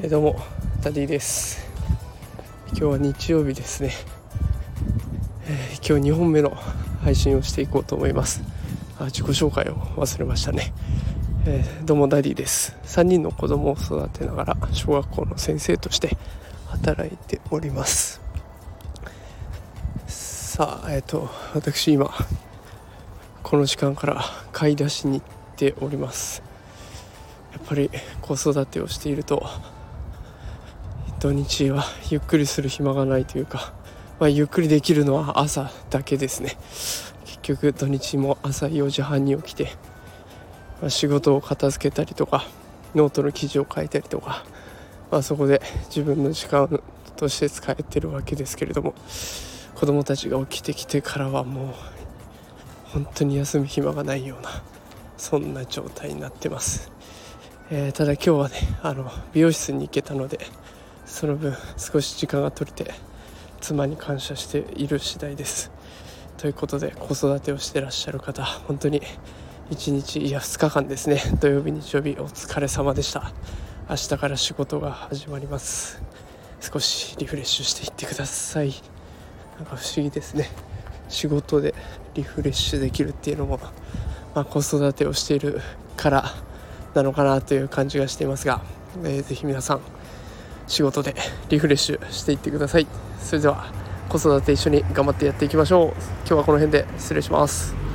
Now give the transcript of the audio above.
えどうもダディです。今日は日曜日ですね、えー、今日2本目の配信をしていこうと思います。あ自己紹介を忘れましたね、えー、どうもダディです。3人の子供を育てながら小学校の先生として働いております。さあえっ、ー、と私今この時間から買い出しに行っております。やっぱり子育てをしていると土日はゆっくりする暇がないというか、まあ、ゆっくりできるのは朝だけですね。結局土日も朝4時半に起きて、まあ、仕事を片付けたりとかノートの記事を書いたりとか、まあ、そこで自分の時間として使えてるわけですけれども子供たちが起きてきてからはもう本当に休む暇がないようなそんな状態になってます、えー、ただ今日はねあの美容室に行けたのでその分少し時間が取れて妻に感謝している次第です。ということで子育てをしてらっしゃる方本当に1日いや2日間ですね。土曜日日曜日お疲れ様でした。明日から仕事が始まります。少しリフレッシュしていってください。なんか不思議ですね。仕事でリフレッシュできるっていうのも、まあ、子育てをしているからなのかなという感じがしていますが、えー、ぜひ皆さん仕事でリフレッシュしていってください。それでは子育て一緒に頑張ってやっていきましょう。今日はこの辺で失礼します。